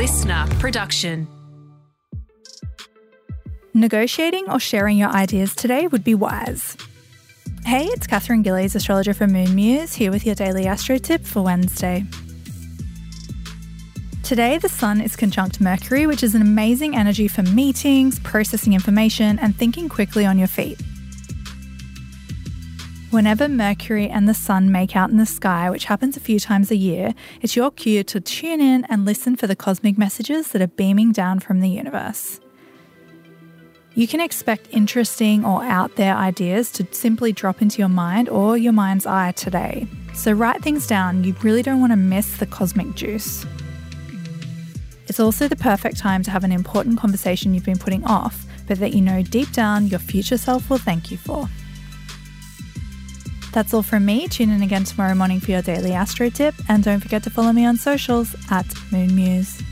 LiSTNR production. Negotiating or sharing your ideas today would be wise. Hey, it's Katherine Gillies, astrologer for Moon Muse, here with your daily astro tip for Wednesday. Today, the Sun is conjunct Mercury, which is an amazing energy for meetings, processing information, and thinking quickly on your feet. Whenever Mercury and the Sun make out in the sky, which happens a few times a year, it's your cue to tune in and listen for the cosmic messages that are beaming down from the universe. You can expect interesting or out there ideas to simply drop into your mind or your mind's eye today. So write things down, you really don't want to miss the cosmic juice. It's also the perfect time to have an important conversation you've been putting off, but that you know deep down your future self will thank you for. That's all from me. Tune in again tomorrow morning for your daily astro tip, and don't forget to follow me on socials at Moon Muse.